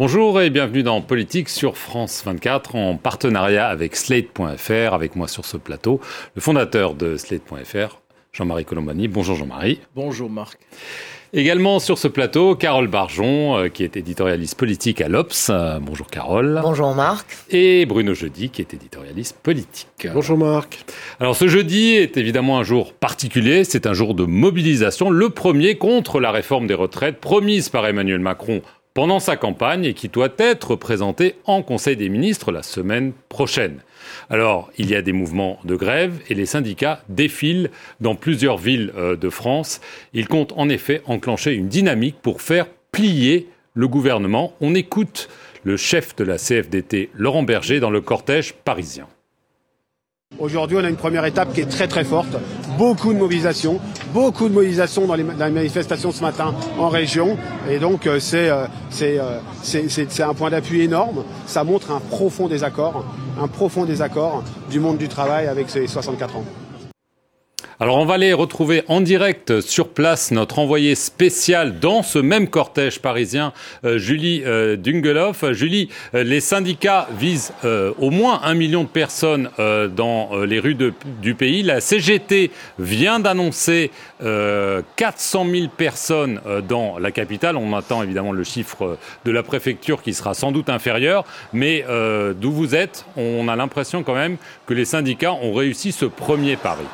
Bonjour et bienvenue dans Politique sur France 24 en partenariat avec Slate.fr. Avec moi sur ce plateau, le fondateur de Slate.fr, Jean-Marie Colombani. Bonjour Jean-Marie. Bonjour Marc. Également sur ce plateau, Carole Barjon, euh, qui est éditorialiste politique à l'Obs. Euh, bonjour Carole. Bonjour Marc. Et Bruno Jeudi, qui est éditorialiste politique. Bonjour Marc. Alors ce jeudi est évidemment un jour particulier, c'est un jour de mobilisation, le premier contre la réforme des retraites promise par Emmanuel Macron pendant sa campagne et qui doit être présenté en Conseil des ministres la semaine prochaine. Alors, il y a des mouvements de grève et les syndicats défilent dans plusieurs villes euh, de France. Ils comptent en effet enclencher une dynamique pour faire plier le gouvernement. On écoute le chef de la CFDT, Laurent Berger, dans le cortège parisien. Aujourd'hui, on a une première étape qui est très très forte. Beaucoup de mobilisation, beaucoup de mobilisation dans les, manifestations ce matin en région. Et donc, euh, euh, euh, c'est un point d'appui énorme. Ça montre un profond désaccord, un profond désaccord du monde du travail avec ses 64 ans. Alors on va aller retrouver en direct sur place notre envoyé spécial dans ce même cortège parisien, euh, Julie euh, Dungeloff. Julie, euh, les syndicats visent au moins un million de personnes dans les rues du pays. La CGT vient d'annoncer 400 000 personnes dans la capitale. On attend évidemment le chiffre de la préfecture qui sera sans doute inférieur. Mais d'où vous êtes, on a l'impression quand même que les syndicats ont réussi ce premier pari.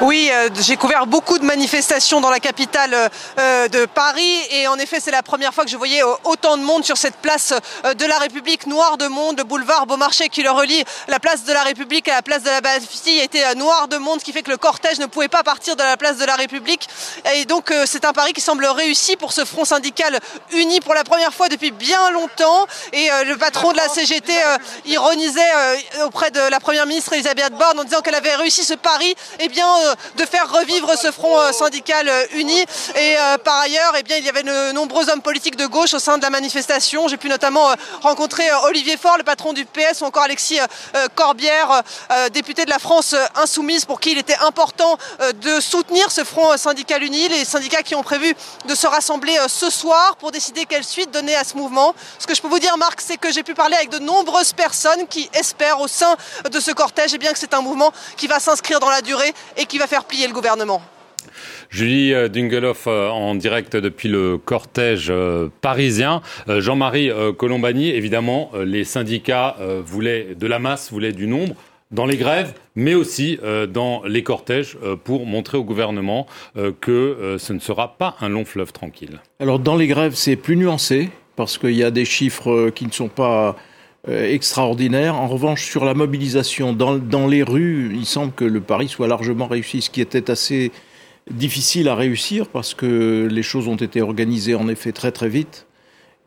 Oui, euh, j'ai couvert beaucoup de manifestations dans la capitale euh, de Paris. Et en effet c'est la première fois que je voyais euh, autant de monde sur cette place de la République. Noire de monde, le boulevard Beaumarchais qui le relie. La place de la République à la place de la Bastille était noir de monde, ce qui fait que le cortège ne pouvait pas partir de la place de la République. Et donc c'est un pari qui semble réussi pour ce front syndical uni pour la première fois depuis bien longtemps. Et le patron de la CGT ironisait auprès de la première ministre Elisabeth Borne en disant qu'elle avait réussi ce pari. Eh bien, de faire revivre ce front euh, syndical euh, uni. Et euh, par ailleurs, eh bien, il y avait de nombreux hommes politiques de gauche au sein de la manifestation. J'ai pu notamment rencontrer Olivier Faure, le patron du PS, ou encore Alexis Corbière, député de la France insoumise, pour qui il était important de soutenir ce front syndical uni. Les syndicats qui ont prévu de se rassembler ce soir pour décider quelle suite donner à ce mouvement. Ce que je peux vous dire, Marc, c'est que j'ai pu parler avec de nombreuses personnes qui espèrent au sein de ce cortège eh bien, que c'est un mouvement qui va s'inscrire dans la durée et qui va faire plier le gouvernement. Julie euh, Dungeloff euh, en direct depuis le cortège euh, parisien. Jean-Marie Colombani, évidemment, les syndicats voulaient de la masse, voulaient du nombre dans les grèves, mais aussi dans les cortèges pour montrer au gouvernement que ce ne sera pas un long fleuve tranquille. Alors dans les grèves, c'est plus nuancé parce qu'il y a des chiffres qui ne sont pas extraordinaires. En revanche, sur la mobilisation dans, dans, les rues, il semble que le pari soit largement réussi, ce qui était assez difficile à réussir parce que les choses ont été organisées en effet très très vite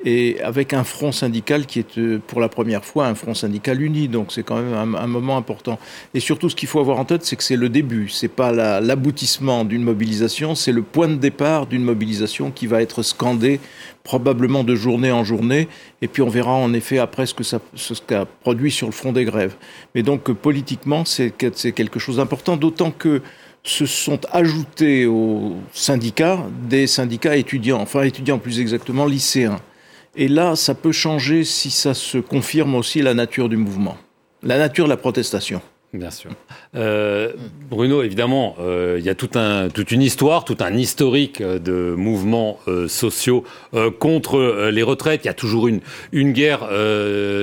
et avec un front syndical qui est euh, pour la première fois un front syndical uni. Donc c'est quand même un, moment important. Et surtout, ce qu'il faut avoir en tête, c'est que c'est le début. C'est pas l'aboutissement d'une mobilisation, c'est le point de départ d'une mobilisation qui va être scandée probablement de journée en journée. Et puis on verra en effet après ce que ça ce qu'a produit sur le front des grèves. Mais donc politiquement, c'est quelque chose d'important, d'autant que se sont ajoutés aux syndicats des syndicats étudiants, enfin étudiants plus exactement lycéens. Et là, ça peut changer si ça se confirme aussi la nature du mouvement, la nature de la protestation. Bien sûr. Euh, Bruno, évidemment, euh, il y a tout un, toute une histoire, tout un historique de mouvements euh, sociaux contre les retraites. Il y a toujours une, une guerre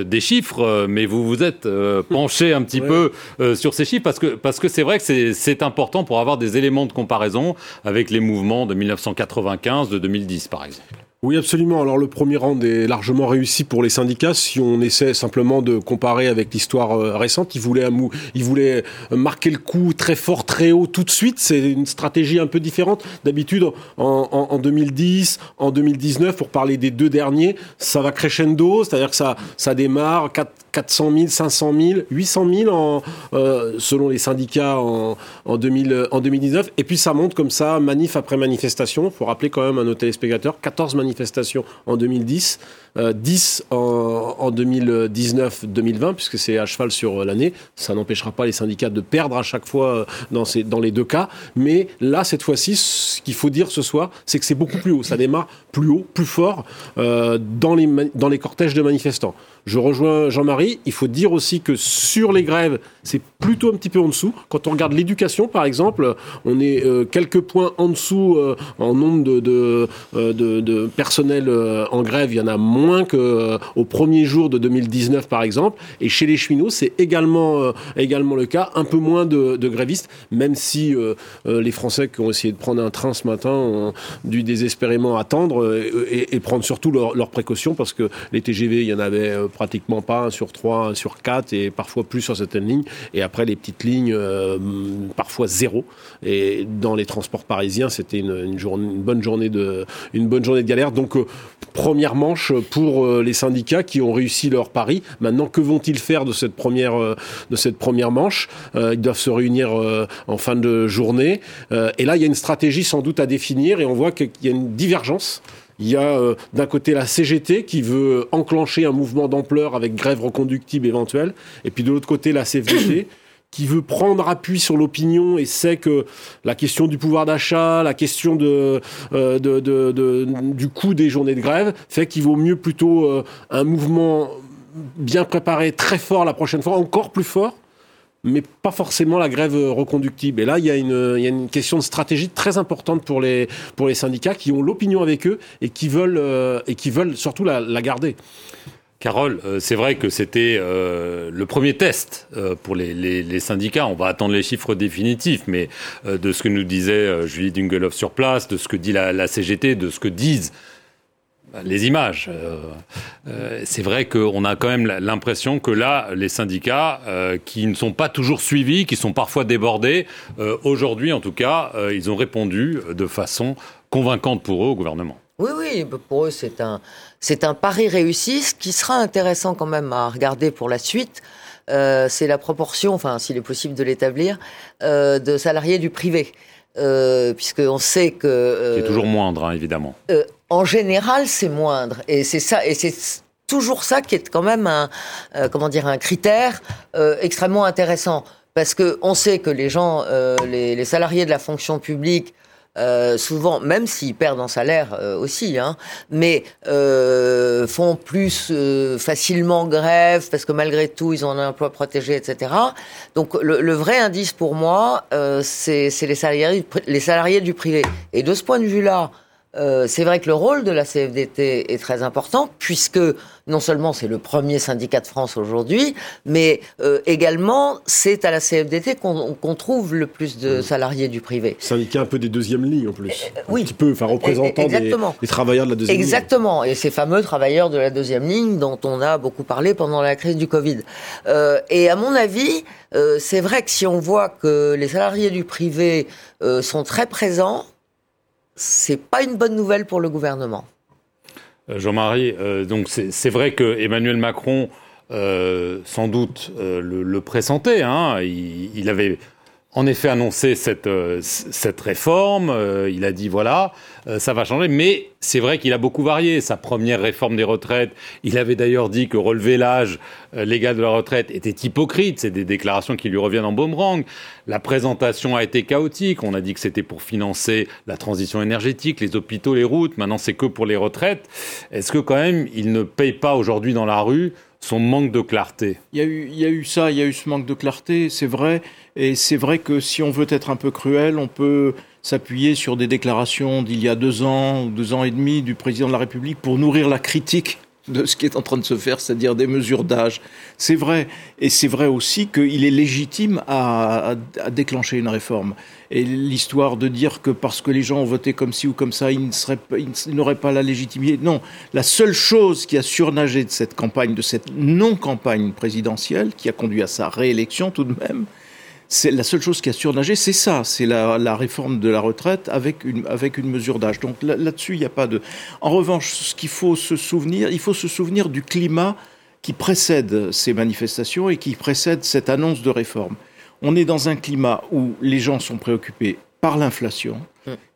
des chiffres, mais vous vous êtes penché un petit peu sur ces chiffres parce que parce que c'est vrai que c'est important pour avoir des éléments de comparaison avec les mouvements de 1995, de 2010, par exemple. Oui, absolument. Alors le premier rang est largement réussi pour les syndicats. Si on essaie simplement de comparer avec l'histoire euh, récente, ils voulaient, ils voulaient marquer le coup très fort, très haut tout de suite. C'est une stratégie un peu différente. D'habitude, en, en, 2010, en 2019, pour parler des deux derniers, ça va crescendo, c'est-à-dire que ça, ça démarre 4, 400 000, 500 000, 800 000 en, euh, selon les syndicats en, en, 2000, en 2019. Et puis ça monte comme ça, manif après manifestation. Il faut rappeler quand même à nos téléspectateurs, 14 manifestations en 2010. 10 euh, en, 2019-2020, puisque c'est à cheval sur l'année. Ça n'empêchera pas les syndicats de perdre à chaque fois euh, dans, les deux cas. Mais là, cette fois-ci, ce qu'il faut dire ce soir, c'est que c'est beaucoup plus haut. Ça démarre plus haut, plus fort euh, dans les cortèges de manifestants. Je rejoins Jean-Marie. Il faut dire aussi que sur les grèves, c'est plutôt un petit peu en dessous. Quand on regarde l'éducation, par exemple, on est euh, quelques points en dessous euh, en nombre de, de, euh, de, personnel en grève. Il y en a moins qu'au premier jour de 2019, par exemple. Et chez les cheminots, c'est également, également le cas. Un peu moins de, grévistes, même si les Français qui ont essayé de prendre un train ce matin ont dû désespérément attendre et, prendre surtout leurs précautions parce que les TGV, il y en avait pratiquement pas, un sur trois, un sur quatre, et parfois plus sur certaines lignes. Et après, les petites lignes, euh, parfois zéro. Et dans les transports parisiens, c'était une, journée, une, bonne journée de, une bonne journée de galère. Donc, euh, première manche pour euh, les syndicats qui ont réussi leur pari. Maintenant, que vont-ils faire de cette première, de cette première manche? Ils doivent se réunir en fin de journée. et là, il y a une stratégie sans doute à définir, et on voit qu'il y a une divergence il y a euh, d'un côté la CGT qui veut enclencher un mouvement d'ampleur avec grève reconductible éventuelle, et puis de l'autre côté la CFDT qui veut prendre appui sur l'opinion et sait que la question du pouvoir d'achat, la question de, euh, du coût des journées de grève fait qu'il vaut mieux plutôt euh, un mouvement bien préparé, très fort la prochaine fois, encore plus fort, mais pas forcément la grève reconductible. Et là, il y a une, il y a une question de stratégie très importante pour les, pour les syndicats qui ont l'opinion avec eux et qui veulent, euh, et qui veulent surtout la, la garder. Carole, euh, c'est vrai que c'était euh, le premier test pour les, les, les, syndicats. On va attendre les chiffres définitifs, mais de ce que nous disait Julie Dungeloff sur place, de ce que dit la, la CGT, de ce que disent les images. Euh, euh, c'est vrai qu'on a quand même l'impression que là, les syndicats, euh, qui ne sont pas toujours suivis, qui sont parfois débordés, aujourd'hui en tout cas, ils ont répondu de façon convaincante pour eux au gouvernement. Oui, oui, pour eux c'est un, c'est un pari réussi. Ce qui sera intéressant quand même à regarder pour la suite, c'est la proportion, enfin s'il est possible de l'établir, de salariés du privé. Puisqu'on sait que... C'est toujours moindre, hein, évidemment. Euh, en général, c'est moindre. Et c'est ça, et c'est toujours ça qui est quand même un, euh, comment dire, un critère euh, extrêmement intéressant. Parce que on sait que les gens, les, les, salariés de la fonction publique euh, souvent, même s'ils perdent en salaire euh, aussi, hein, mais euh, font plus euh, facilement grève parce que malgré tout, ils ont un emploi protégé, etc. Donc le, le vrai indice pour moi, c'est les salariés, les salariés du privé. Et de ce point de vue-là, euh, c'est vrai que le rôle de la CFDT est très important, puisque non seulement c'est le premier syndicat de France aujourd'hui, mais euh, également c'est à la CFDT qu'on trouve le plus de mmh. salariés du privé. Syndicat un peu des deuxièmes lignes en plus. Euh, oui. Un petit peu, enfin représentant des, des, travailleurs de la deuxième ligne. Exactement, et ces fameux travailleurs de la deuxième ligne dont on a beaucoup parlé pendant la crise du Covid. et à mon avis, c'est vrai que si on voit que les salariés du privé sont très présents, c'est pas une bonne nouvelle pour le gouvernement. Euh, Jean-Marie, euh, donc c'est vrai que Emmanuel Macron, euh, sans doute, le, pressentait. Hein. il, avait en effet annoncé cette, euh, cette réforme. Euh, il a dit voilà, euh, ça va changer. Mais c'est vrai qu'il a beaucoup varié. Sa première réforme des retraites, il avait d'ailleurs dit que relever l'âge légal de la retraite était hypocrite. C'est des déclarations qui lui reviennent en boomerang. La présentation a été chaotique. On a dit que c'était pour financer la transition énergétique, les hôpitaux, les routes. Maintenant, c'est que pour les retraites. Est-ce que quand même, il ne paye pas aujourd'hui dans la rue son manque de clarté il y, a eu, ça, il y a eu ce manque de clarté, c'est vrai. Et c'est vrai que si on veut être un peu cruel, on peut s'appuyer sur des déclarations d'il y a deux ans ou deux ans et demi du président de la République pour nourrir la critique de ce qui est en train de se faire, c'est-à-dire des mesures d'âge. C'est vrai. Et c'est vrai aussi qu'il est légitime à, déclencher une réforme. Et l'histoire de dire que parce que les gens ont voté comme ci ou comme ça, ils n'auraient pas la légitimité. Non. La seule chose qui a surnagé de cette campagne, de cette non-campagne présidentielle, qui a conduit à sa réélection tout de même, c'est la seule chose qui a surnagé, c'est ça, c'est la, réforme de la retraite avec une, avec une mesure d'âge. Donc là-dessus, il n'y a pas de. En revanche, ce qu'il faut se souvenir, il faut se souvenir du climat qui précède ces manifestations et qui précède cette annonce de réforme. On est dans un climat où les gens sont préoccupés par l'inflation,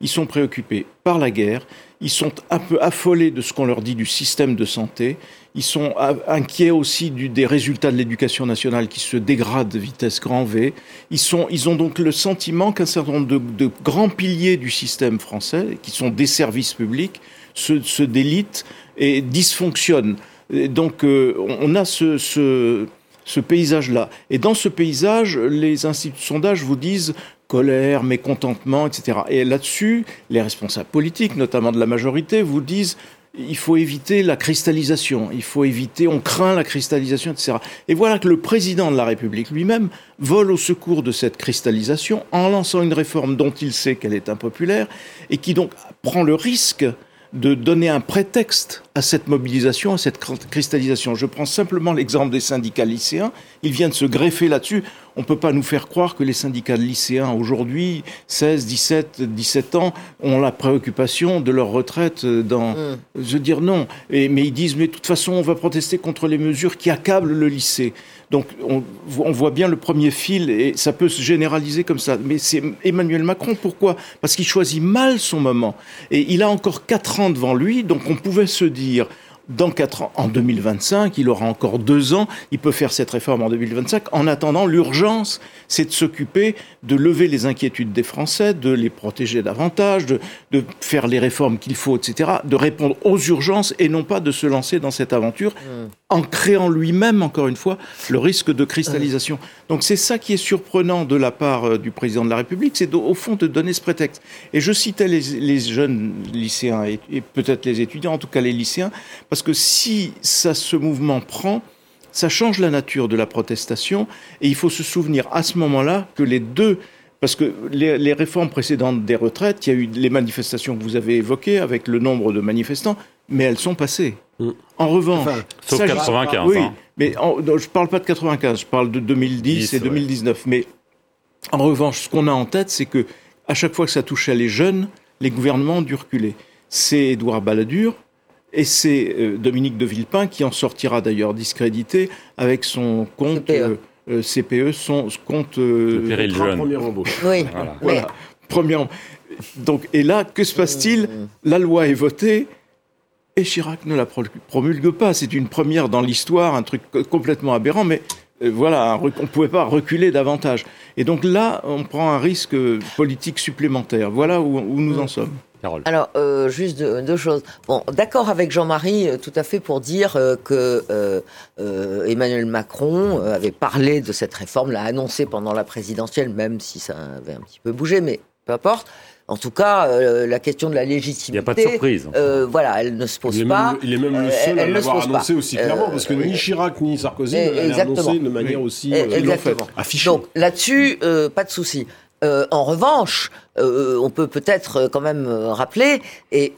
ils sont préoccupés par la guerre, ils sont un peu affolés de ce qu'on leur dit du système de santé, ils sont inquiets aussi du, des résultats de l'éducation nationale qui se dégradent de vitesse grand V. Ils, sont, ils ont donc le sentiment qu'un certain nombre de, de, grands piliers du système français, qui sont des services publics, se, se délitent et dysfonctionnent. Et donc euh, on a ce, ce, ce paysage-là. Et dans ce paysage, les instituts de sondage vous disent colère, mécontentement, etc. Et là-dessus, les responsables politiques, notamment de la majorité, vous disent il faut éviter la cristallisation, il faut éviter, on craint la cristallisation, etc. Et voilà que le président de la République lui-même vole au secours de cette cristallisation en lançant une réforme dont il sait qu'elle est impopulaire et qui donc prend le risque de donner un prétexte à cette mobilisation, à cette cristallisation. Je prends simplement l'exemple des syndicats lycéens. Ils viennent se greffer là-dessus. On ne peut pas nous faire croire que les syndicats lycéens aujourd'hui, 16, 17, 17 ans, ont la préoccupation de leur retraite dans... Mm. Je veux dire non. Et, mais ils disent, mais de toute façon, on va protester contre les mesures qui accablent le lycée. Donc on, on, voit bien le premier fil et ça peut se généraliser comme ça. Mais c'est Emmanuel Macron. Pourquoi? Parce qu'il choisit mal son moment. Et il a encore quatre ans devant lui, donc on pouvait se dire dans quatre ans, en 2025, il aura encore deux ans, il peut faire cette réforme en 2025. En attendant, l'urgence, c'est de s'occuper de lever les inquiétudes des Français, de les protéger davantage, de, de faire les réformes qu'il faut, etc., de répondre aux urgences et non pas de se lancer dans cette aventure mmh. En créant lui-même, encore une fois, le risque de cristallisation. Mmh. Donc c'est ça qui est surprenant de la part euh, du président de la République, c'est au fond de donner ce prétexte. Et je citais les, les jeunes lycéens et, et peut-être les étudiants, en tout cas les lycéens, parce que si ça, ce mouvement prend, ça change la nature de la protestation et il faut se souvenir à ce moment-là que les deux parce que les, les, réformes précédentes des retraites, il y a eu les manifestations que vous avez évoquées avec le nombre de manifestants, mais elles sont passées. En revanche, enfin, sauf 95. Oui, hein. mais en, je ne parle pas de 95, je parle de 2010 10, et 2019. Ouais. Mais en revanche, ce qu'on a en tête, c'est que à chaque fois que ça touchait les jeunes, les gouvernements ont dû reculer. C'est Édouard Balladur et c'est euh, Dominique de Villepin qui en sortira d'ailleurs discrédité avec son compte CPE, euh, euh, CPE son compte euh, le première embauche. Oui. Voilà. voilà. Première. Donc et là, que se passe-t-il? Mmh. La loi est votée. Et Chirac ne la promulgue pas. C'est une première dans l'histoire, un truc complètement aberrant, mais euh, voilà, on ne pouvait pas reculer davantage. Et donc là, on prend un risque politique supplémentaire. Voilà où, où nous en sommes. Carole. Alors, euh, juste deux, deux, choses. Bon, d'accord avec Jean-Marie, euh, tout à fait, pour dire euh, que euh, Emmanuel Macron avait parlé de cette réforme, l'a annoncé pendant la présidentielle, même si ça avait un petit peu bougé, mais peu importe. En tout cas, euh, la question de la légitimité. Il n'y a pas de surprise. Euh, voilà, elle ne se pose il pas. Même, il est même le seul à l'avoir annoncé pas. aussi clairement, parce que ni Chirac ni Sarkozy ne l'avaient annoncé de manière aussi euh, affichée. Donc là-dessus, pas de souci. Euh, en revanche, euh, on peut peut-être quand même rappeler, et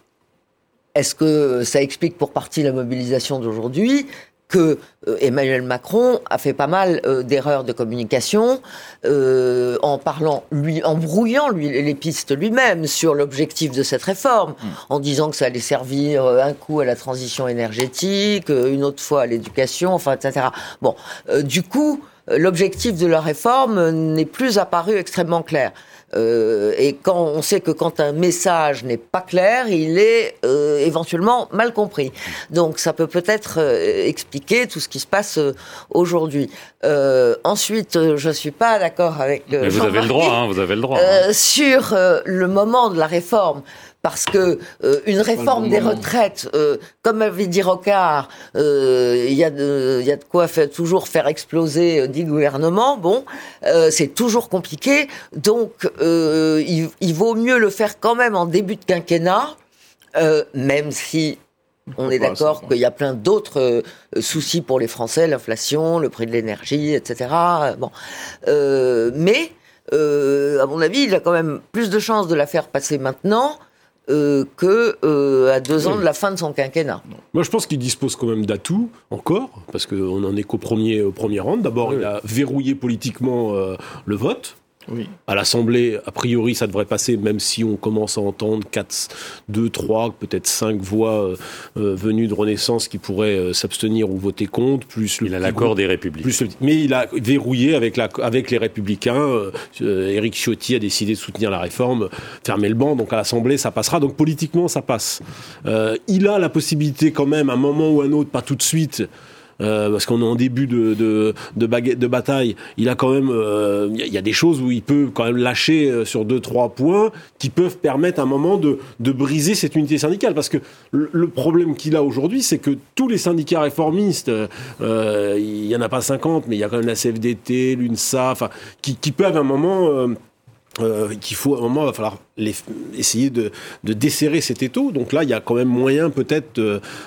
est-ce que ça explique pour partie la mobilisation d'aujourd'hui que euh, Emmanuel Macron a fait pas mal euh, d'erreurs de communication euh, en parlant, lui, en brouillant lui, les pistes lui-même sur l'objectif de cette réforme, mmh. en disant que ça allait servir un coup à la transition énergétique, une autre fois à l'éducation, enfin, etc. Bon, du coup, l'objectif de la réforme n'est plus apparu extrêmement clair. Euh, et quand on sait que quand un message n'est pas clair, il est euh, éventuellement mal compris. Donc ça peut peut-être euh, expliquer tout ce qui se passe euh, aujourd'hui. Euh, ensuite, je suis pas d'accord avec le. Mais vous avez le droit, hein, vous avez le droit. Hein. Sur le moment de la réforme parce que euh, une réforme des retraites, euh, comme avait dit Rocard, il euh, y, a de, y a de quoi faire, toujours faire exploser dit le gouvernement. Bon, c'est toujours compliqué, donc il, il, vaut mieux le faire quand même en début de quinquennat, même si on est d'accord qu'il y a plein d'autres soucis pour les Français, l'inflation, le prix de l'énergie, etc. Bon, mais à mon avis, il a quand même plus de chances de la faire passer maintenant euh, que euh, à deux ans oui. de la fin de son quinquennat. Moi, je pense qu'il dispose quand même d'atouts encore, parce qu'on en est qu'au premier, au premier rang. D'abord, oui. il a verrouillé politiquement euh, le vote. À l'Assemblée, a priori, ça devrait passer, même si on commence à entendre 4, 2, 3, peut-être 5 voix euh, euh, venues de Renaissance qui pourraient euh, s'abstenir ou voter contre, plus le Il a l'accord des Républicains. Plus mais il a verrouillé avec, la, avec les Républicains. Éric Ciotti a décidé de soutenir la réforme, fermer le banc. Donc à l'Assemblée, ça passera. Donc politiquement, ça passe. il a la possibilité quand même, à un moment ou un autre, pas tout de suite, euh, parce qu'on est en début de, de, de, de bataille, il a quand même, il euh, y, a des choses où il peut quand même lâcher euh, sur deux trois points qui peuvent permettre à un moment de, de briser cette unité syndicale. Parce que le, problème qu'il a aujourd'hui, c'est que tous les syndicats réformistes, il y en a pas 50, mais il y a quand même la CFDT, l'UNSA, qui, qui peuvent à un moment euh, qu'il faut à un moment, il va falloir les, essayer de, de, desserrer cet étau. Donc là, il y a quand même moyen peut-être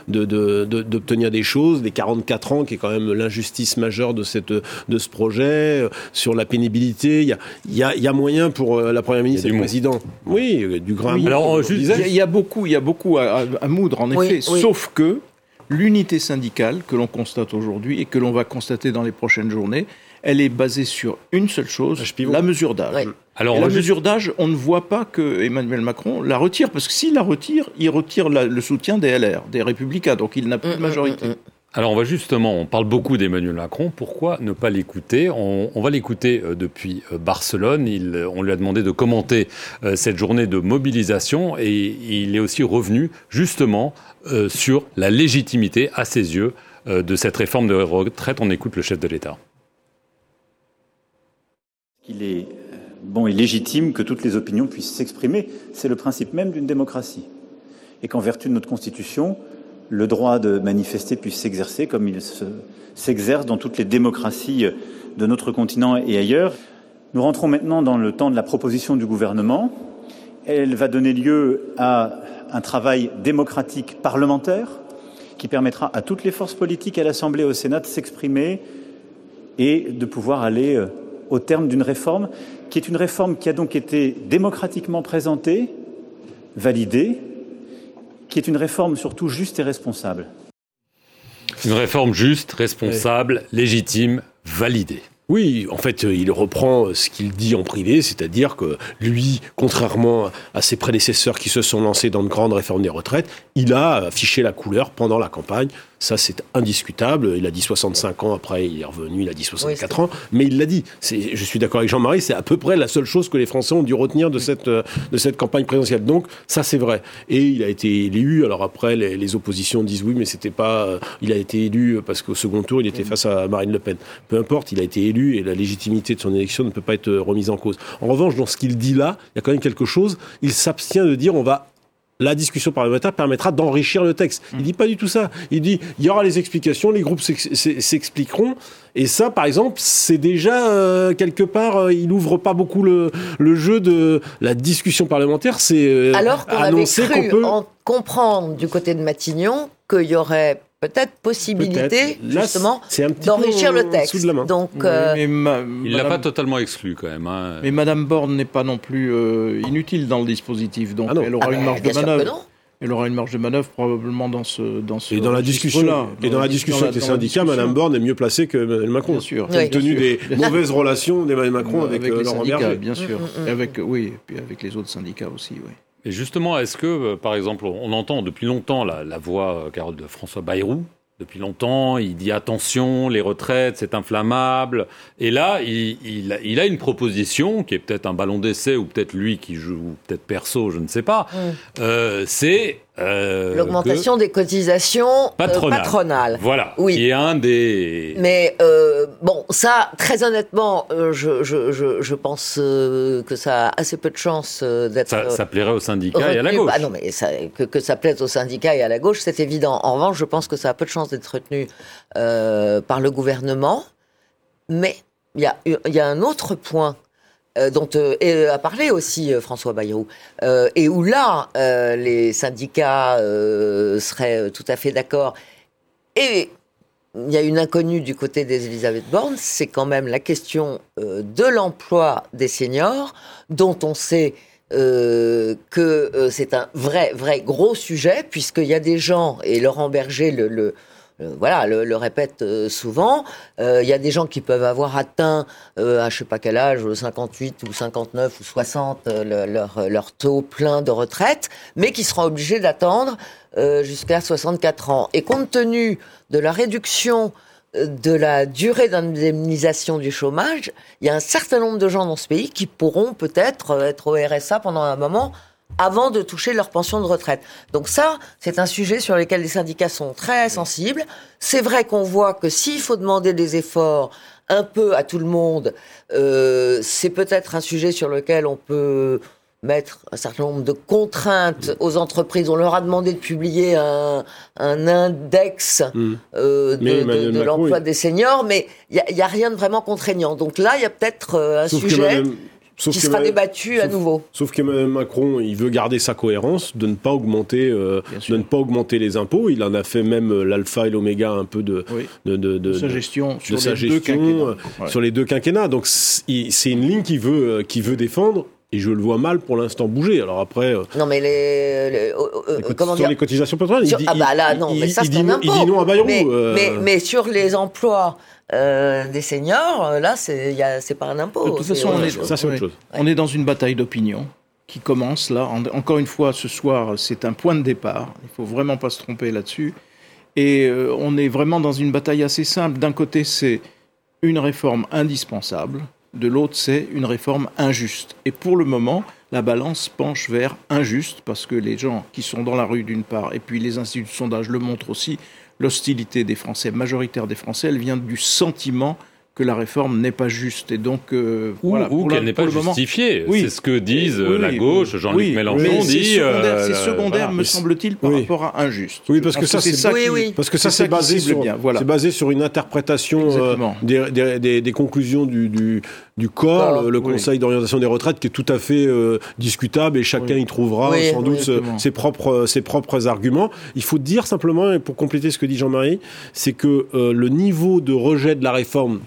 d'obtenir de, des choses. Les 44 ans, qui est quand même l'injustice majeure de, cette, de ce projet, euh, sur la pénibilité, il y a, il y a, il y a moyen pour euh, la Première ministre et le Président. Oui, du grain. Alors, il, y a, beaucoup, il y a beaucoup à, moudre, en effet, sauf que l'unité syndicale que l'on constate aujourd'hui et que l'on va constater dans les prochaines journées, elle est basée sur une seule chose, la mesure d'âge. Alors, la mesure d'âge, on ne voit pas que Emmanuel Macron la retire, parce que s'il la retire, il retire le soutien des LR, des Républicains, donc il n'a plus de mm, mm, majorité. Mm, Alors on va justement, on parle beaucoup d'Emmanuel Macron, pourquoi ne pas l'écouter? On, va l'écouter euh, depuis euh, Barcelone, il, on lui a demandé de commenter euh, cette journée de mobilisation et il est aussi revenu justement sur la légitimité à ses yeux de cette réforme de retraite. On écoute le chef de l'État. Il est bon et légitime que toutes les opinions puissent s'exprimer. C'est le principe même d'une démocratie. Et qu'en vertu de notre Constitution, le droit de manifester puisse s'exercer comme il s'exerce dans toutes les démocraties de notre continent et ailleurs. Nous rentrons maintenant dans le temps de la proposition du gouvernement. Elle va donner lieu à un travail démocratique parlementaire qui permettra à toutes les forces politiques à l'Assemblée et au Sénat de s'exprimer et de pouvoir aller euh, au terme d'une réforme qui est une réforme qui a donc été démocratiquement présentée, validée, qui est une réforme surtout juste et responsable. Une réforme juste, responsable, légitime, validée. Oui, en fait, il reprend ce qu'il dit en privé, c'est-à-dire que lui, contrairement à ses prédécesseurs qui se sont lancés dans de grandes réformes des retraites, il a affiché la couleur pendant la campagne ça, c'est indiscutable. Il a dit 65 ans, après, il est revenu, il a dit 64 ans. Mais il l'a dit. Je suis d'accord avec Jean-Marie, c'est à peu près la seule chose que les Français ont dû retenir de cette, euh, de cette campagne présidentielle. Donc, ça, c'est vrai. Et il a été élu. Alors après, les, oppositions disent oui, mais c'était pas. Euh, il a été élu parce qu'au second tour, il était face à Marine Le Pen. Peu importe, il a été élu et la légitimité de son élection ne peut pas être euh, remise en cause. En revanche, dans ce qu'il dit là, il y a quand même quelque chose. Il s'abstient de dire on va la discussion parlementaire permettra d'enrichir le texte. Il dit pas du tout ça. Il dit il y aura les explications, les groupes s'expliqueront. Et ça, par exemple, c'est déjà euh, quelque part, euh, il ouvre pas beaucoup le, jeu de la discussion parlementaire. C'est euh, alors qu'on avait cru peut... comprendre du côté de Matignon qu'il y aurait peut-être possibilité justement d'enrichir le texte. Donc, euh, il l'a pas totalement exclu quand même. Hein. Mais Madame Borne n'est pas non plus euh, inutile dans le dispositif, donc ah elle aura ah une marge de manœuvre. Elle aura une marge de manœuvre probablement dans ce dans ce et dans la discussion là. Et dans, la discussion avec les syndicats, Madame Borne est mieux placée que Emmanuel Macron. Bien sûr. Compte tenu des mauvaises relations d'Emmanuel Macron avec, avec, euh, Laurent Berger. Bien sûr. Mm, mm, mm. avec oui, et puis avec les autres syndicats aussi, oui. Et justement, est-ce que, euh, par exemple, on entend depuis longtemps la, la voix euh, de François Bayrou, depuis longtemps, il dit attention, les retraites, c'est inflammable. Et là, il, il, a une proposition qui est peut-être un ballon d'essai ou peut-être lui qui joue, peut-être perso, je ne sais pas. Euh, c'est euh, L'augmentation des cotisations euh, patronales. Voilà. Oui. Qui est un des. Mais euh, bon, ça, très honnêtement, je, je, je, je pense que ça a assez peu de chances d'être. Ça, ça, plairait aux syndicats et à la gauche. Ah non, mais ça, que, que, ça plaise aux syndicats et à la gauche, c'est évident. En revanche, je pense que ça a peu de chances d'être retenu par le gouvernement. Mais il y a, y a un autre point euh, dont euh, euh, a parlé aussi François Bayrou, et où là, les syndicats seraient tout à fait d'accord. Et il y a une inconnue du côté des Elisabeth Borne, c'est quand même la question de l'emploi des seniors, dont on sait que c'est un vrai, vrai gros sujet, puisqu'il y a des gens, et Laurent Berger le, le voilà, le, le répètent souvent. Il y a des gens qui peuvent avoir atteint, à je sais pas quel âge, 58 ou 59 ou 60, leur, taux plein de retraite, mais qui seront obligés d'attendre jusqu'à 64 ans. Et compte tenu de la réduction de la durée d'indemnisation du chômage, il y a un certain nombre de gens dans ce pays qui pourront peut-être euh, être au RSA pendant un moment avant de toucher leur pension de retraite. Donc ça, c'est un sujet sur lequel les syndicats sont très sensibles. C'est vrai qu'on voit que s'il faut demander des efforts un peu à tout le monde, euh, c'est peut-être un sujet sur lequel on peut mettre un certain nombre de contraintes aux entreprises. On leur a demandé de publier un, index mm. euh, de, l'emploi des seniors, mais il n'y a, rien de vraiment contraignant. Donc là, il y a peut-être euh, un sujet... qui sera débattu à nouveau. Sauf que Macron, il veut garder sa cohérence, de ne pas augmenter, euh, de ne pas augmenter les impôts. Il en a fait même l'alpha et l'oméga un peu de, de, sa gestion, sur, les deux sur les deux quinquennats. Donc c'est une ligne qu'il veut, qui veut défendre et je le vois mal pour l'instant bouger. Alors après. Euh, non, mais les. les, euh, euh, comment sur les cotisations patronales. il dit, ah, bah là, non, mais ça, c'est un impôt. Il dit non à Bayrou. Mais, mais, mais, sur les emplois. des seniors, là, c'est pas un impôt. De toute façon, on est, ça, c'est autre chose. On est dans une bataille d'opinion qui commence là. encore une fois, ce soir, c'est un point de départ. Il faut vraiment pas se tromper là-dessus. Et on est vraiment dans une bataille assez simple. D'un côté, c'est une réforme indispensable de l'autre, c'est une réforme injuste. Et pour le moment, la balance penche vers injuste, parce que les gens qui sont dans la rue d'une part, et puis les instituts de sondage le montrent aussi, l'hostilité des Français, majoritaire des Français, elle vient du sentiment que la réforme n'est pas juste et donc euh, ou, qu'elle n'est pas justifiée. Oui. C'est ce que disent euh, la gauche. Jean-Luc Mélenchon dit. Euh, c'est secondaire, me semble-t-il, par rapport à injuste. Oui, parce que ça, c'est ça. Parce que ça, c'est basé sur. C'est basé sur une interprétation des, des, conclusions du, du, du corps, le, Conseil d'orientation des retraites, qui est tout à fait discutable et chacun y trouvera sans doute ses propres ses propres arguments. Il faut dire simplement, et pour compléter ce que dit Jean-Marie, c'est que le niveau de rejet de la réforme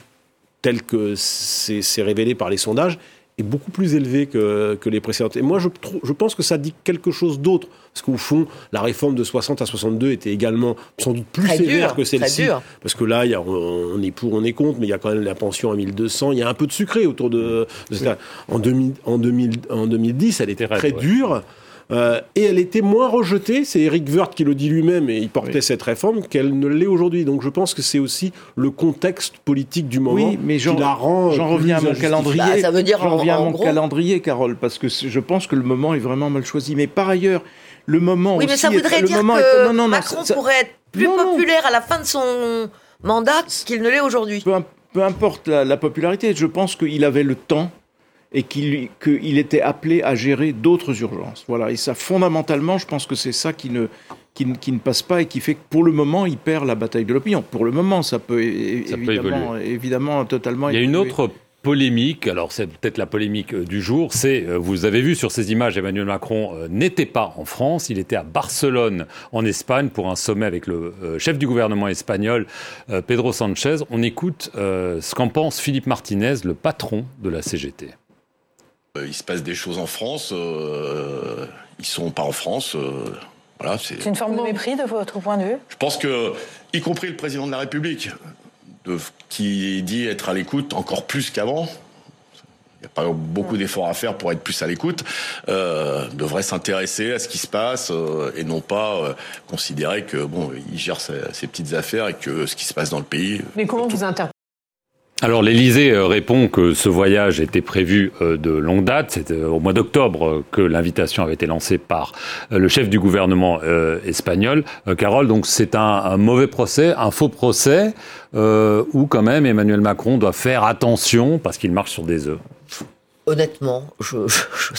tel que c'est révélé par les sondages, est beaucoup plus élevé que, les précédentes. Et moi, je, je, pense que ça dit quelque chose d'autre. Parce qu'au fond, la réforme de 60 à 62 était également sans doute plus sévère que celle-ci. Parce que là, y a, on, est pour, on est contre, mais il y a quand même la pension à 1200. Il y a un peu de sucré autour de, ça. En, 2000, en, 2000, en 2010, elle était très, dure. Euh, et elle était moins rejetée, c'est Eric Woerth qui le dit lui-même, et il portait cette réforme, qu'elle ne l'est aujourd'hui. Donc je pense que c'est aussi le contexte politique du moment oui, mais qui la rend. J'en reviens à mon calendrier. Bah, ça veut dire j'en reviens à mon calendrier, Carole, parce que je pense que le moment est vraiment mal choisi. Mais par ailleurs, le moment. Oui, mais ça voudrait dire que non, non, Macron pourrait être plus populaire à la fin de son mandat qu'il ne l'est aujourd'hui. Peu, importe la popularité, je pense qu'il avait le temps et qu'il était appelé à gérer d'autres urgences. Voilà. Et ça, fondamentalement, je pense que c'est ça qui ne, qui, ne passe pas et qui fait que pour le moment, il perd la bataille de l'opinion. Pour le moment, ça peut, évidemment, évidemment, totalement. Il y a une autre polémique, alors c'est peut-être la polémique euh, du jour, c'est, euh, vous avez vu sur ces images, Emmanuel Macron euh, n'était pas en France, il était à Barcelone, en Espagne, pour un sommet avec le chef du gouvernement espagnol, Pedro Sanchez. On écoute ce qu'en pense Philippe Martinez, le patron de la CGT. Euh, il se passe des choses en France, euh, ils sont pas en France. Euh, voilà, c'est une forme de mépris de votre point de vue? Je pense que, y compris le président de la République, qui dit être à l'écoute encore plus qu'avant, il n'y a pas beaucoup d'efforts à faire pour être plus à l'écoute, devrait s'intéresser à ce qui se passe et non pas considérer que bon, il gère ses, petites affaires et que ce qui se passe dans le pays. Mais comment vous interprétez alors l'Élysée euh, répond que ce voyage était prévu euh, de longue date. C'était euh, au mois d'octobre que l'invitation avait été lancée par le chef du gouvernement espagnol. Carole, donc c'est un, mauvais procès, un faux procès, où quand même Emmanuel Macron doit faire attention parce qu'il marche sur des œufs. Honnêtement, je,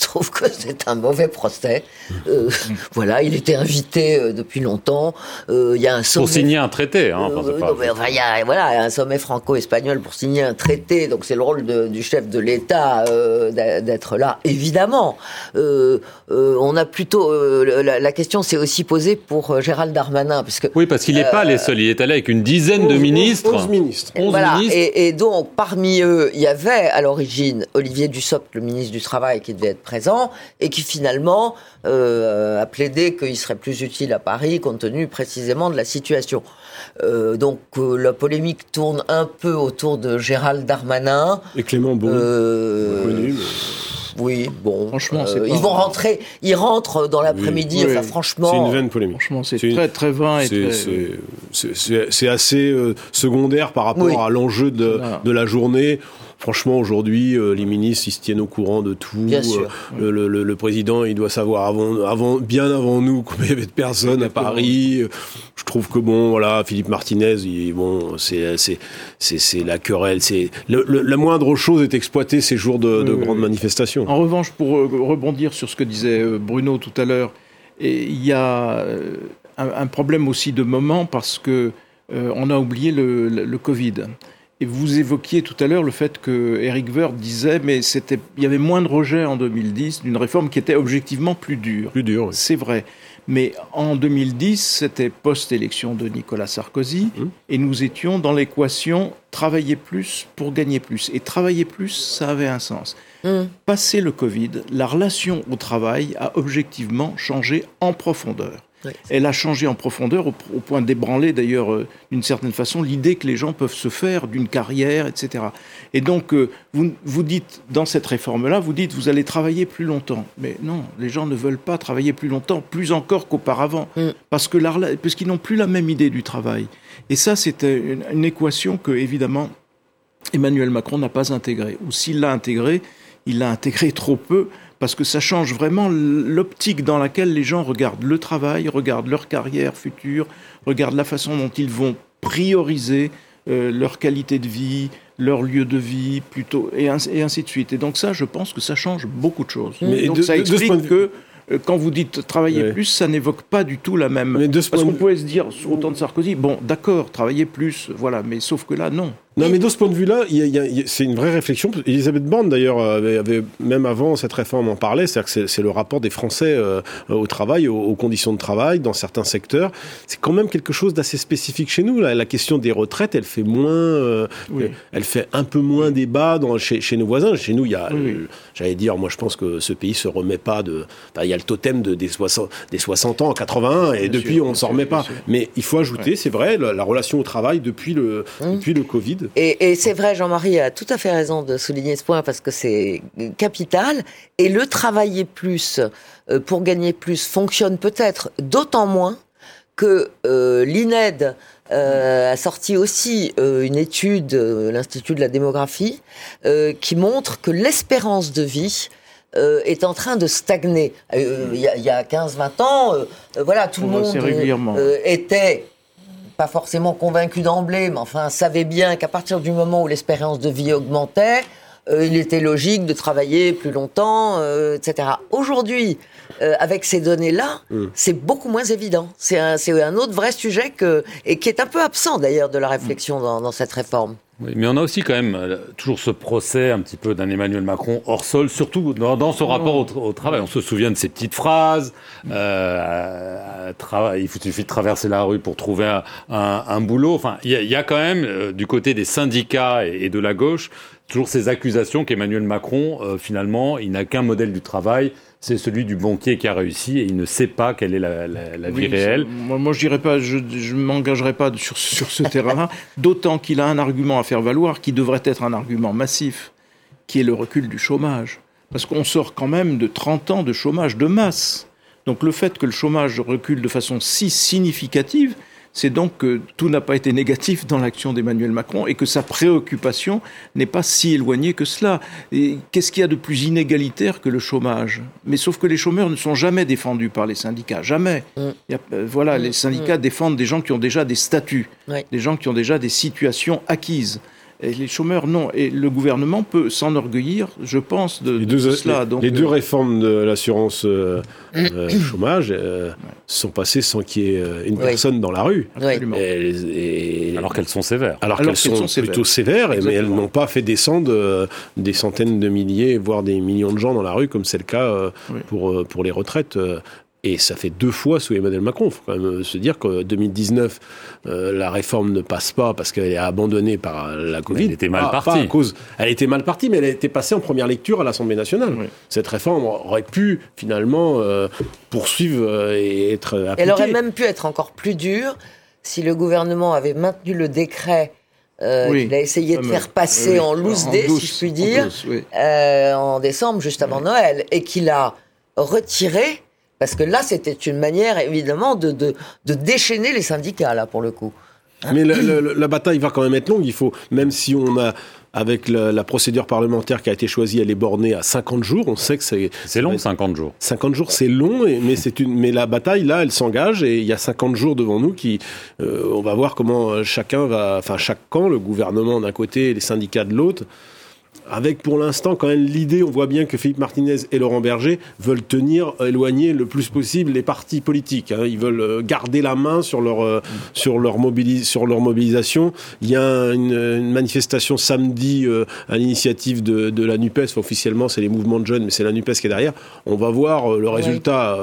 trouve que c'est un mauvais procès. Euh, voilà, il était invité euh, depuis longtemps. Euh, il y a un sommet. Pour signer un traité, hein. il y a voilà un sommet franco-espagnol pour signer un traité. Donc c'est le rôle du chef de l'État d'être là, évidemment. on a plutôt la, question s'est aussi posée pour Gérald Darmanin, puisque oui, parce qu'il n'est pas les seuls. Il est allé avec une dizaine de ministres. 11 ministres. voilà. Et, et, donc parmi eux, il y avait à l'origine Olivier Dussopt Dussopt, le ministre du Travail, qui devait être présent, et qui finalement euh, a plaidé qu'il serait plus utile à Paris compte tenu précisément de la situation. Euh, donc euh, la polémique tourne un peu autour de Gérald Darmanin. Et Clément Beaune, Euh, connu, mais- Oui, bon. Franchement, euh, pas- ils vont rentrer, ils rentrent dans l'après-midi. Oui. Enfin, Oui. franchement. c'est une veine polémique. Franchement, c'est très très vain et C'est- très... assez euh, secondaire par rapport Oui. à l'enjeu de la journée. Franchement, aujourd'hui, euh, les ministres, ils se tiennent au courant de tout. Bien sûr. Euh, le, le- le président, il doit savoir avant, avant, bien avant nous combien il y avait de personnes à Paris. Je trouve que bon, voilà, Philippe Martinez, il, bon, c'est c'est c'est c'est la querelle. C'est le- le- la moindre chose est exploitée ces jours de, de Oui, oui, grandes oui. manifestations. En revanche, pour euh, rebondir sur ce que disait Bruno tout à l'heure, il y a un, un problème aussi de moment parce que euh, on a oublié le, le- le Covid. Et vous évoquiez tout à l'heure le fait que Eric Woerth disait, mais c'était, il y avait moins de rejets en 2010 d'une réforme qui était objectivement plus dure. Plus dur. oui. C'est vrai. Mais en 2010, c'était post-élection de Nicolas Sarkozy, Mmh. et nous étions dans l'équation travailler plus pour gagner plus. Et travailler plus, ça avait un sens. Hum. Passé le Covid, la relation au travail a objectivement changé en profondeur. Oui. Elle a changé en profondeur au, au point d'ébranler d'ailleurs euh, d'une certaine façon l'idée que les gens peuvent se faire d'une carrière, etc. Et donc euh, vous, vous dites dans cette réforme-là, vous dites vous allez travailler plus longtemps. Mais non, les gens ne veulent pas travailler plus longtemps, plus encore qu'auparavant, Mm. parce que parce qu'ils n'ont plus la même idée du travail. Et ça, c'est une, une équation que évidemment Emmanuel Macron n'a pas intégrée. Ou s'il l'a intégrée, il l'a intégrée trop peu parce que ça change vraiment l'optique dans laquelle les gens regardent le travail, regardent leur carrière future, regardent la façon dont ils vont prioriser euh, leur qualité de vie, leur lieu de vie, plutôt, et ainsi, et ainsi de suite. Et donc ça, je pense que ça change beaucoup de choses. Mais donc de- ça de explique de que euh, quand vous dites travailler Ouais. plus, ça n'évoque pas du tout la même. Mais de ce Parce qu'on de- pouvait se dire, au temps de Sarkozy, bon, d'accord, travailler plus, voilà, mais sauf que là, non. Non, mais de ce point de vue-là, c'est une vraie réflexion. Elisabeth Borne, d'ailleurs, avait, avait- même avant cette réforme en parlait, c'est-à-dire que c'est- le rapport des Français euh, au travail, aux, aux conditions de travail dans certains secteurs. C'est quand même quelque chose d'assez spécifique chez nous. La, la question des retraites, elle fait moins, euh, Oui. elle fait un peu moins débat dans, chez, chez nos voisins. Chez nous, il y a, Oui, euh, j'allais dire, moi, je pense que ce pays se remet pas de. enfin, il y a le totem de, des, 60, des 60 ans en 81, et Bien depuis, sûr, on bien s'en remet pas. sûr. Mais il faut ajouter, c'est vrai, la, la relation au travail depuis le, depuis le Covid. Et, et c'est vrai, Jean-Marie a tout à fait raison de souligner ce point parce que c'est capital. Et le travailler plus euh, pour gagner plus fonctionne peut-être d'autant moins que euh, l'INED euh, a sorti aussi euh, une étude, euh, l'Institut de la démographie, euh, qui montre que l'espérance de vie euh, est en train de stagner. Euh, Il y a, a 15-20 ans, voilà, tout le On monde euh, était pas forcément convaincu d'emblée, mais enfin savait bien qu'à partir du moment où l'espérance de vie augmentait, euh, il était logique de travailler plus longtemps, euh, etc. Aujourd'hui, euh, avec ces données-là, Mm. c'est beaucoup moins évident. C'est un, un autre vrai sujet que, et qui est un peu absent d'ailleurs de la réflexion dans, dans cette réforme. Oui, mais on a aussi quand même euh, toujours ce procès un petit peu d'un Emmanuel Macron hors sol, surtout dans, dans son rapport au, tra- au travail. On se souvient de ces petites phrases. Euh, il suffit de traverser la rue pour trouver un, un- un boulot. Enfin, il y, y a quand même euh, du côté des syndicats et, et de la gauche toujours ces accusations qu'Emmanuel Macron, euh, finalement, il n'a qu'un modèle du travail, c'est celui du banquier qui a réussi et il ne sait pas quelle est la, la- la vie réelle. moi, je dirais pas, je, je m'engagerai pas sur, sur ce terrain-là, d'autant qu'il a un argument à faire valoir qui devrait être un argument massif, qui est le recul du chômage. Parce qu'on sort quand même de 30 ans de chômage de masse. Donc le fait que le chômage recule de façon si significative, c'est donc que tout n'a pas été négatif dans l'action d'Emmanuel Macron et que sa préoccupation n'est pas si éloignée que cela. Et qu'est-ce qu'il y a de plus inégalitaire que le chômage? Mais sauf que les chômeurs ne sont jamais défendus par les syndicats, jamais. Mm. Il y a- euh, voilà, Mm, les syndicats défendent des gens qui ont déjà des statuts, Oui. des gens qui ont déjà des situations acquises. Et les chômeurs, non. Et le gouvernement peut s'enorgueillir, je pense, de, Les de deux, cela. les, Donc, les deux euh, réformes de l'assurance euh, euh, chômage euh, sont passées sans qu'il y ait une personne dans la rue. Et- et- Alors qu'elles sont sévères. alors Alors qu'elles sont, sont plutôt sévères, et- mais elles n'ont pas fait descendre euh, des centaines de milliers, voire des millions de gens dans la rue, comme c'est le cas euh, Oui. pour, euh, pour les retraites. Euh. Et ça fait deux fois sous Emmanuel Macron. Il faut quand même se dire que 2019, la réforme ne passe pas parce qu'elle est abandonnée par la Covid. elle était mal partie. à cause, elle était mal partie, mais elle a été passée en première lecture à l'Assemblée nationale. Cette réforme aurait pu finalement poursuivre et être appliquée. Elle aurait même pu être encore plus dure si le gouvernement avait maintenu le décret euh, qu'il a essayé de faire passer en loose day, si je puis dire, euh, en décembre, juste avant Noël, et qu'il a retiré, parce que là, c'était une manière, évidemment, de, de, de, déchaîner les syndicats, là, pour le coup. Mais la bataille va quand même être longue. Il faut, même si on a avec la, procédure parlementaire qui a été choisie, elle est bornée à 50 jours. On sait que c'est... C'est long, 50 jours. 50 jours, c'est long, mais, c'est une, mais la bataille, là, elle s'engage et il y a 50 jours devant nous qui... Euh, on va voir comment chacun va... Enfin, chaque camp, le gouvernement d'un côté et les syndicats de l'autre, avec pour l'instant quand même l'idée, on voit bien que Philippe Martinez et Laurent Berger veulent tenir éloigner le plus possible les partis politiques. Hein. Ils veulent euh, garder la main sur leur, euh, sur leur, sur leur mobilisation. Il y a une, manifestation samedi euh, à l'initiative de, de, la NUPES. officiellement, c'est les mouvements de jeunes, mais c'est la NUPES qui est derrière. On va voir le résultat.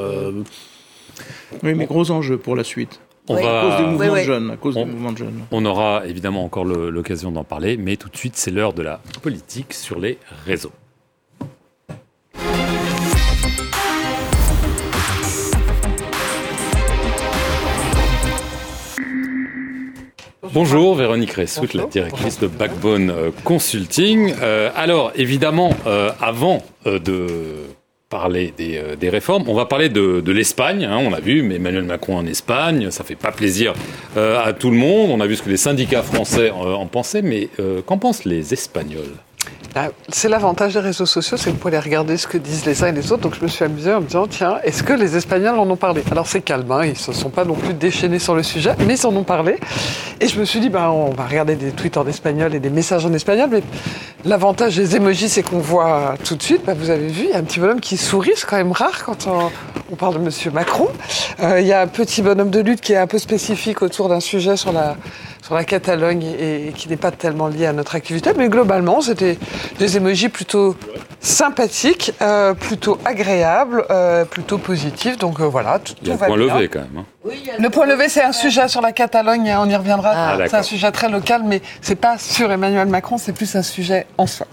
oui, mais gros enjeu pour la suite. On va... À cause des mouvements de jeunes. À cause des mouvements de jeunes. On aura évidemment encore l'occasion d'en parler, mais tout de suite, c'est l'heure de la politique sur les réseaux. Bonjour Véronique Ressout, la directrice de Backbone euh, Consulting. Euh, alors évidemment, euh, avant de parler euh, des, réformes. On va parler de, l'Espagne. Hein, on a vu mais Emmanuel Macron en Espagne. Ça fait pas plaisir euh, à tout le monde. On a vu ce que les syndicats français euh, en pensaient. Mais qu'en pensent les Espagnols? C'est l'avantage des réseaux sociaux, c'est que vous pouvez regarder ce que disent les uns et les autres. Donc je me suis amusée en me disant, tiens, est-ce que les Espagnols en ont parlé? Alors c'est calme, hein, ils ne se sont pas non plus déchaînés sur le sujet, mais ils en ont parlé. Et je me suis dit, bah, on va regarder des tweets en espagnol et des messages en espagnol. Mais l'avantage des emojis, c'est qu'on voit tout de suite, bah, vous avez vu, il y a un petit bonhomme qui sourit, c'est quand même rare quand on, parle de M. Macron. Euh, il y a un petit bonhomme de lutte qui est un peu spécifique autour d'un sujet sur la sur la Catalogne et, qui n'est pas tellement lié à notre activité. Mais globalement, c'était des émojis plutôt sympathiques, euh, plutôt agréables, euh, plutôt positifs. Donc euh, voilà, tout, Il y a le point levé quand même. Hein. le point levé, c'est un sujet sur la Catalogne, on y reviendra. Ah, c'est un sujet très local, mais c'est pas sur Emmanuel Macron, c'est plus un sujet en soi.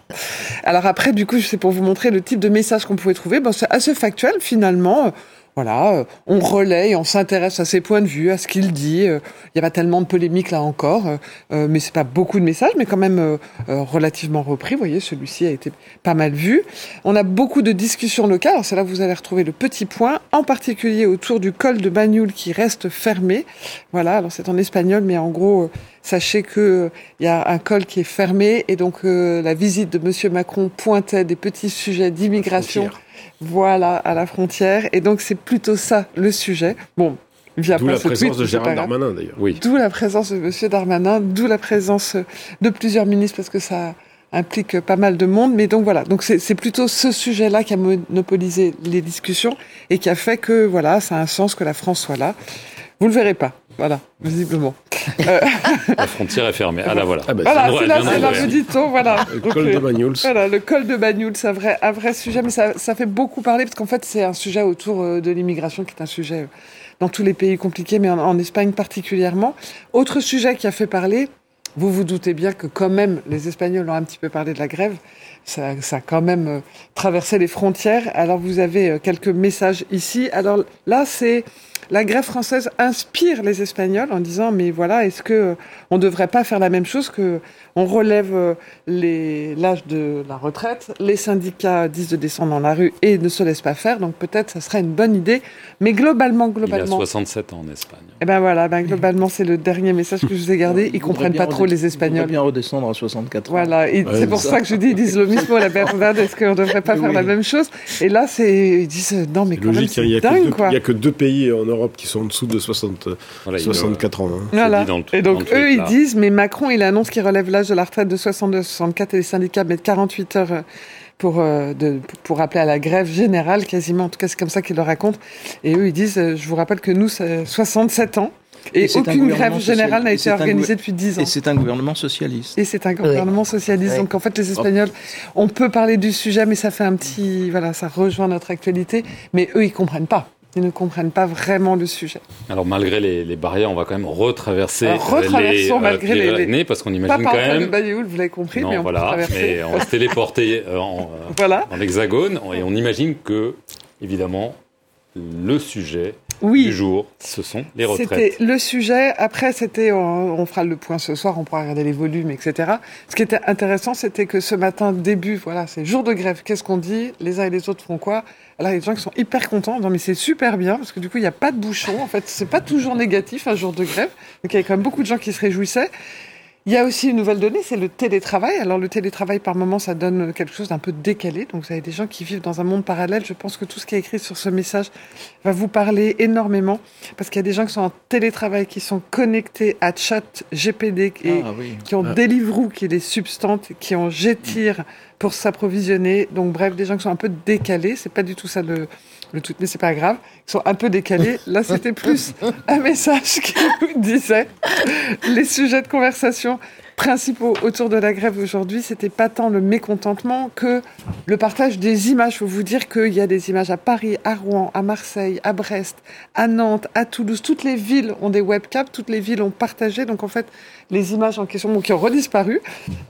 Alors après, du coup, c'est pour vous montrer le type de message qu'on pouvait trouver. Bon, c'est assez factuel finalement voilà, euh, on relaye, on s'intéresse à ses points de vue, à ce qu'il dit. Euh, il n'y a pas tellement de polémiques là encore, euh, mais c'est pas beaucoup de messages, mais quand même relativement repris. Vous voyez, celui-ci a été pas mal vu. On a beaucoup de discussions locales. C'est là que vous allez retrouver le petit point, en particulier autour du col de Bagnoul qui reste fermé. Voilà, alors c'est en espagnol, mais en gros, sachez que il y a un col qui est fermé et donc la visite de Monsieur Macron pointait des petits sujets d'immigration. Voilà, à la frontière. Et donc, c'est plutôt ça le sujet. Bon, D'où la présence de Gérald Darmanin, d'ailleurs. Oui. D'où la présence de M. Darmanin, d'où la présence de plusieurs ministres, parce que ça implique pas mal de monde. Mais donc voilà, donc c'est plutôt ce sujet-là qui a monopolisé les discussions et qui a fait que voilà, ça a un sens que la France soit là. Vous le verrez pas, voilà, visiblement. Euh, la frontière est fermée. Ah là voilà. Ah bah, voilà, c'est là, c'est là, dit-on, voilà. Le col de Bagnoul. Voilà, le col de Bagnoul, c'est un vrai, un vrai sujet, mais ça, ça fait beaucoup parler parce qu'en fait, c'est un sujet autour euh, de l'immigration qui est un sujet euh, dans tous les pays compliqués, mais en, Espagne particulièrement. Autre sujet qui a fait parler, vous vous doutez bien que quand même les Espagnols ont un petit peu parlé de la grève. Ça, ça a quand même traversé les frontières. Alors vous avez quelques messages ici. Alors là, c'est la grève française inspire les Espagnols en disant mais voilà, est-ce que on devrait pas faire la même chose que on relève euh, l'âge de la retraite, les syndicats disent de descendre dans la rue et ne se laissent pas faire, donc peut-être ça serait une bonne idée, mais globalement, globalement. Il a 67 ans en Espagne. Et eh ben voilà, ben globalement c'est le dernier message que je vous ai gardé. Ils, comprennent pas trop les Espagnols. Ils bien redescendre à 64 ans. Voilà, c'est pour ça que je dis ils disent le mismo la verdad. Est-ce qu'on devrait pas faire la même chose? Et là c'est ils disent non mais quand logique, même c'est dingue quoi. Il y a que deux pays en Europe qui sont en dessous de 60, 64 ans. Hein. Voilà. Et donc eux ils disent mais Macron il annonce qu'il relève l'âge de la retraite de 62 64 et les syndicats mettent 48 heures euh, pour, euh, de, pour appeler à la grève générale, quasiment. En tout cas, c'est comme ça qu'ils le racontent. Et eux, ils disent, euh, je vous rappelle que nous, c'est 67 ans. Et, aucune grève générale n'a été organisée depuis 10 ans. Et c'est un gouvernement socialiste. Et c'est un gouvernement socialiste. Donc en fait, les Espagnols, on peut parler du sujet, mais ça fait un petit, voilà, ça rejoint notre actualité. Mais eux, ils comprennent pas. Ils ne comprennent pas vraiment le sujet. Alors malgré les, barrières, on va quand même retraverser les, malgré les, Pyrénées parce qu'on imagine quand même. Pas vous l'avez compris, mais on voilà, Mais on va se téléporter en, voilà. en hexagone et on imagine que évidemment le sujet oui. du jour, ce sont les retraites. C'était le sujet. Après, c'était, on, fera le point ce soir, on pourra regarder les volumes, etc. Ce qui était intéressant, c'était que ce matin, début, voilà, c'est jour de grève. Qu'est-ce qu'on dit? Les uns et les autres font quoi? Alors, il y a des gens qui sont hyper contents, non mais c'est super bien, parce que du coup, il n'y a pas de bouchon. En fait, c'est pas toujours négatif un jour de grève. Donc, il y avait quand même beaucoup de gens qui se réjouissaient. Il y a aussi une nouvelle donnée, c'est le télétravail. Alors le télétravail, par moment, ça donne quelque chose d'un peu décalé. Donc vous avez des gens qui vivent dans un monde parallèle. Je pense que tout ce qui est écrit sur ce message va vous parler énormément. Parce qu'il y a des gens qui sont en télétravail, qui sont connectés à chat GPD, et, ah qui ont ah. Deliveroo, qui les substante, qui ont Getir pour s'approvisionner. Donc bref, des gens qui sont un peu décalés. C'est pas du tout ça le, le tout, mais c'est pas grave. Ils sont un peu décalés. Là, c'était plus un message qui nous disait les sujets de conversation principaux autour de la grève aujourd'hui, c'était pas tant le mécontentement que le partage des images. Faut vous dire qu'il y a des images à Paris, à Rouen, à Marseille, à Brest, à Nantes, à Toulouse. Toutes les villes ont des webcams, toutes les villes ont partagé. Donc en fait, les images en question, qui ont redisparu,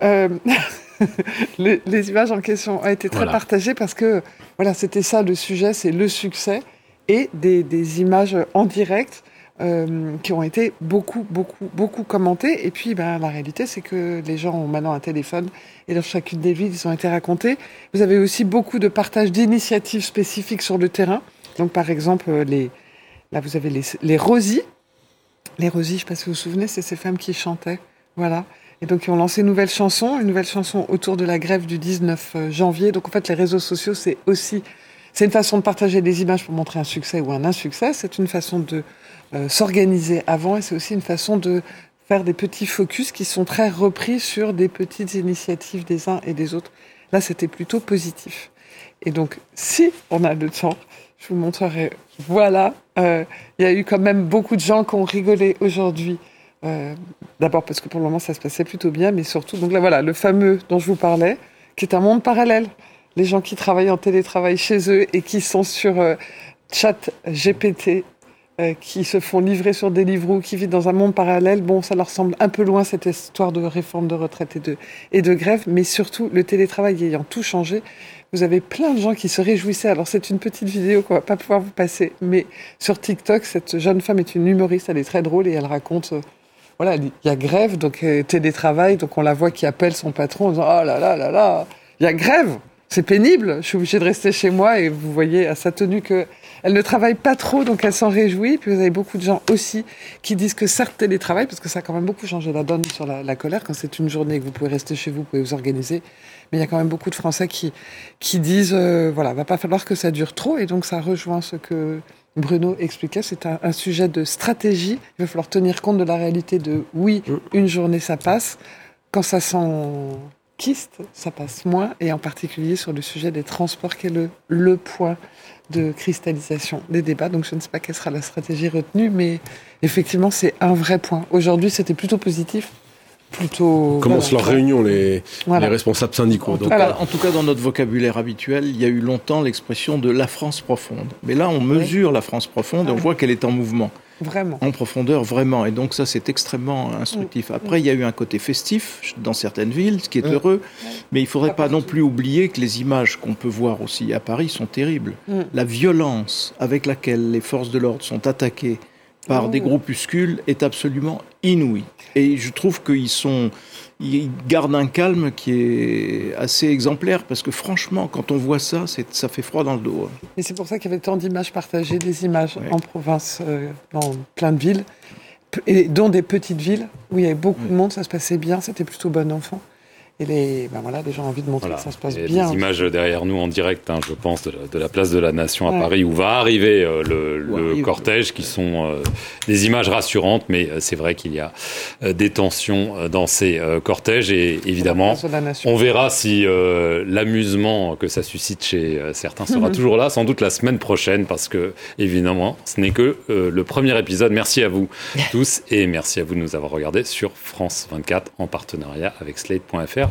euh, les, images en question ont été très partagées parce que voilà, c'était ça le sujet, c'est le succès et des, images en direct euh, qui ont été beaucoup, beaucoup, beaucoup commentées. Et puis, ben, la réalité, c'est que les gens ont maintenant un téléphone et dans chacune des villes, ils ont été racontés. Vous avez aussi beaucoup de partage d'initiatives spécifiques sur le terrain. Donc, par exemple, les, là, vous avez les, les Rosies. Les Rosies, je ne sais pas si vous vous souvenez, c'est ces femmes qui chantaient. Voilà. Et donc, ils ont lancé une nouvelle chanson, une nouvelle chanson autour de la grève du 19 euh, janvier. Donc, en fait, les réseaux sociaux, c'est aussi, c'est une façon de partager des images pour montrer un succès ou un insuccès. C'est une façon de euh, s'organiser avant et c'est aussi une façon de faire des petits focus qui sont très repris sur des petites initiatives des uns et des autres. Là, c'était plutôt positif. Et donc, si on a le temps, je vous montrerai. Voilà, euh, il y a eu quand même beaucoup de gens qui ont rigolé aujourd'hui euh, d'abord parce que pour le moment ça se passait plutôt bien, mais surtout, donc là voilà, le fameux dont je vous parlais, qui est un monde parallèle. Les gens qui travaillent en télétravail chez eux et qui sont sur euh, chat GPT, euh, qui se font livrer sur des livres ou qui vivent dans un monde parallèle, bon, ça leur semble un peu loin cette histoire de réforme de retraite et de, et de grève, mais surtout le télétravail ayant tout changé, vous avez plein de gens qui se réjouissaient. Alors c'est une petite vidéo qu'on va pas pouvoir vous passer, mais sur TikTok, cette jeune femme est une humoriste, elle est très drôle et elle raconte voilà, il y a grève, donc euh, télétravail, donc on la voit qui appelle son patron en disant Oh là là là là, il y a grève, c'est pénible, je suis obligée de rester chez moi. Et vous voyez à sa tenue que elle ne travaille pas trop, donc elle s'en réjouit. Puis vous avez beaucoup de gens aussi qui disent que certes télétravail, parce que ça a quand même beaucoup changé la donne sur la, colère. Quand c'est une journée que vous pouvez rester chez vous, vous pouvez vous organiser. Mais il y a quand même beaucoup de Français qui, qui disent euh, voilà, va pas falloir que ça dure trop. Et donc ça rejoint ce que Bruno expliquait, c'est un, sujet de stratégie. Il va falloir tenir compte de la réalité de oui, mm. une journée ça passe. Quand ça s'enquiste, ça passe moins. Et en particulier sur le sujet des transports, qui est le, le point de cristallisation des débats. Donc je ne sais pas quelle sera la stratégie retenue, mais effectivement, c'est un vrai point. Aujourd'hui, c'était plutôt positif plutôt. Commencent leur réunion, les, les responsables syndicaux. En, tout cas, en tout cas, dans notre vocabulaire habituel, il y a eu longtemps l'expression de la France profonde. Mais là, on mesure la France profonde et on voit qu'elle est en mouvement. Vraiment. En profondeur, vraiment. Et donc ça, c'est extrêmement instructif. Mm. Après, il y a eu un côté festif dans certaines villes, ce qui est mm. heureux. Mais il ne faudrait pas non plus oublier que les images qu'on peut voir aussi à Paris sont terribles. Mm. La violence avec laquelle les forces de l'ordre sont attaquées par des groupuscules est absolument inouï. Et je trouve qu'ils sont, ils gardent un calme qui est assez exemplaire parce que franchement, quand on voit ça, ça fait froid dans le dos. Hein. Et c'est pour ça qu'il y avait tant d'images partagées, des images en province, euh, dans plein de villes, et dont des petites villes où il y avait beaucoup de monde, ça se passait bien, c'était plutôt bon enfant. Et les, ben voilà, les gens ont envie de montrer que ça se passe bien. Des images derrière nous en direct, hein, je pense, de la, place de la Nation à Paris, où va arriver euh, le, cortège, qui sont euh, des images rassurantes, mais euh, c'est vrai qu'il y a des tensions dans ces cortèges, et évidemment, on verra si l'amusement que ça suscite chez certains sera toujours là, sans doute la semaine prochaine, parce que, évidemment, ce n'est que le premier épisode. Merci à vous tous, et merci à vous de nous avoir regardés sur France 24 en partenariat avec Slate.fr.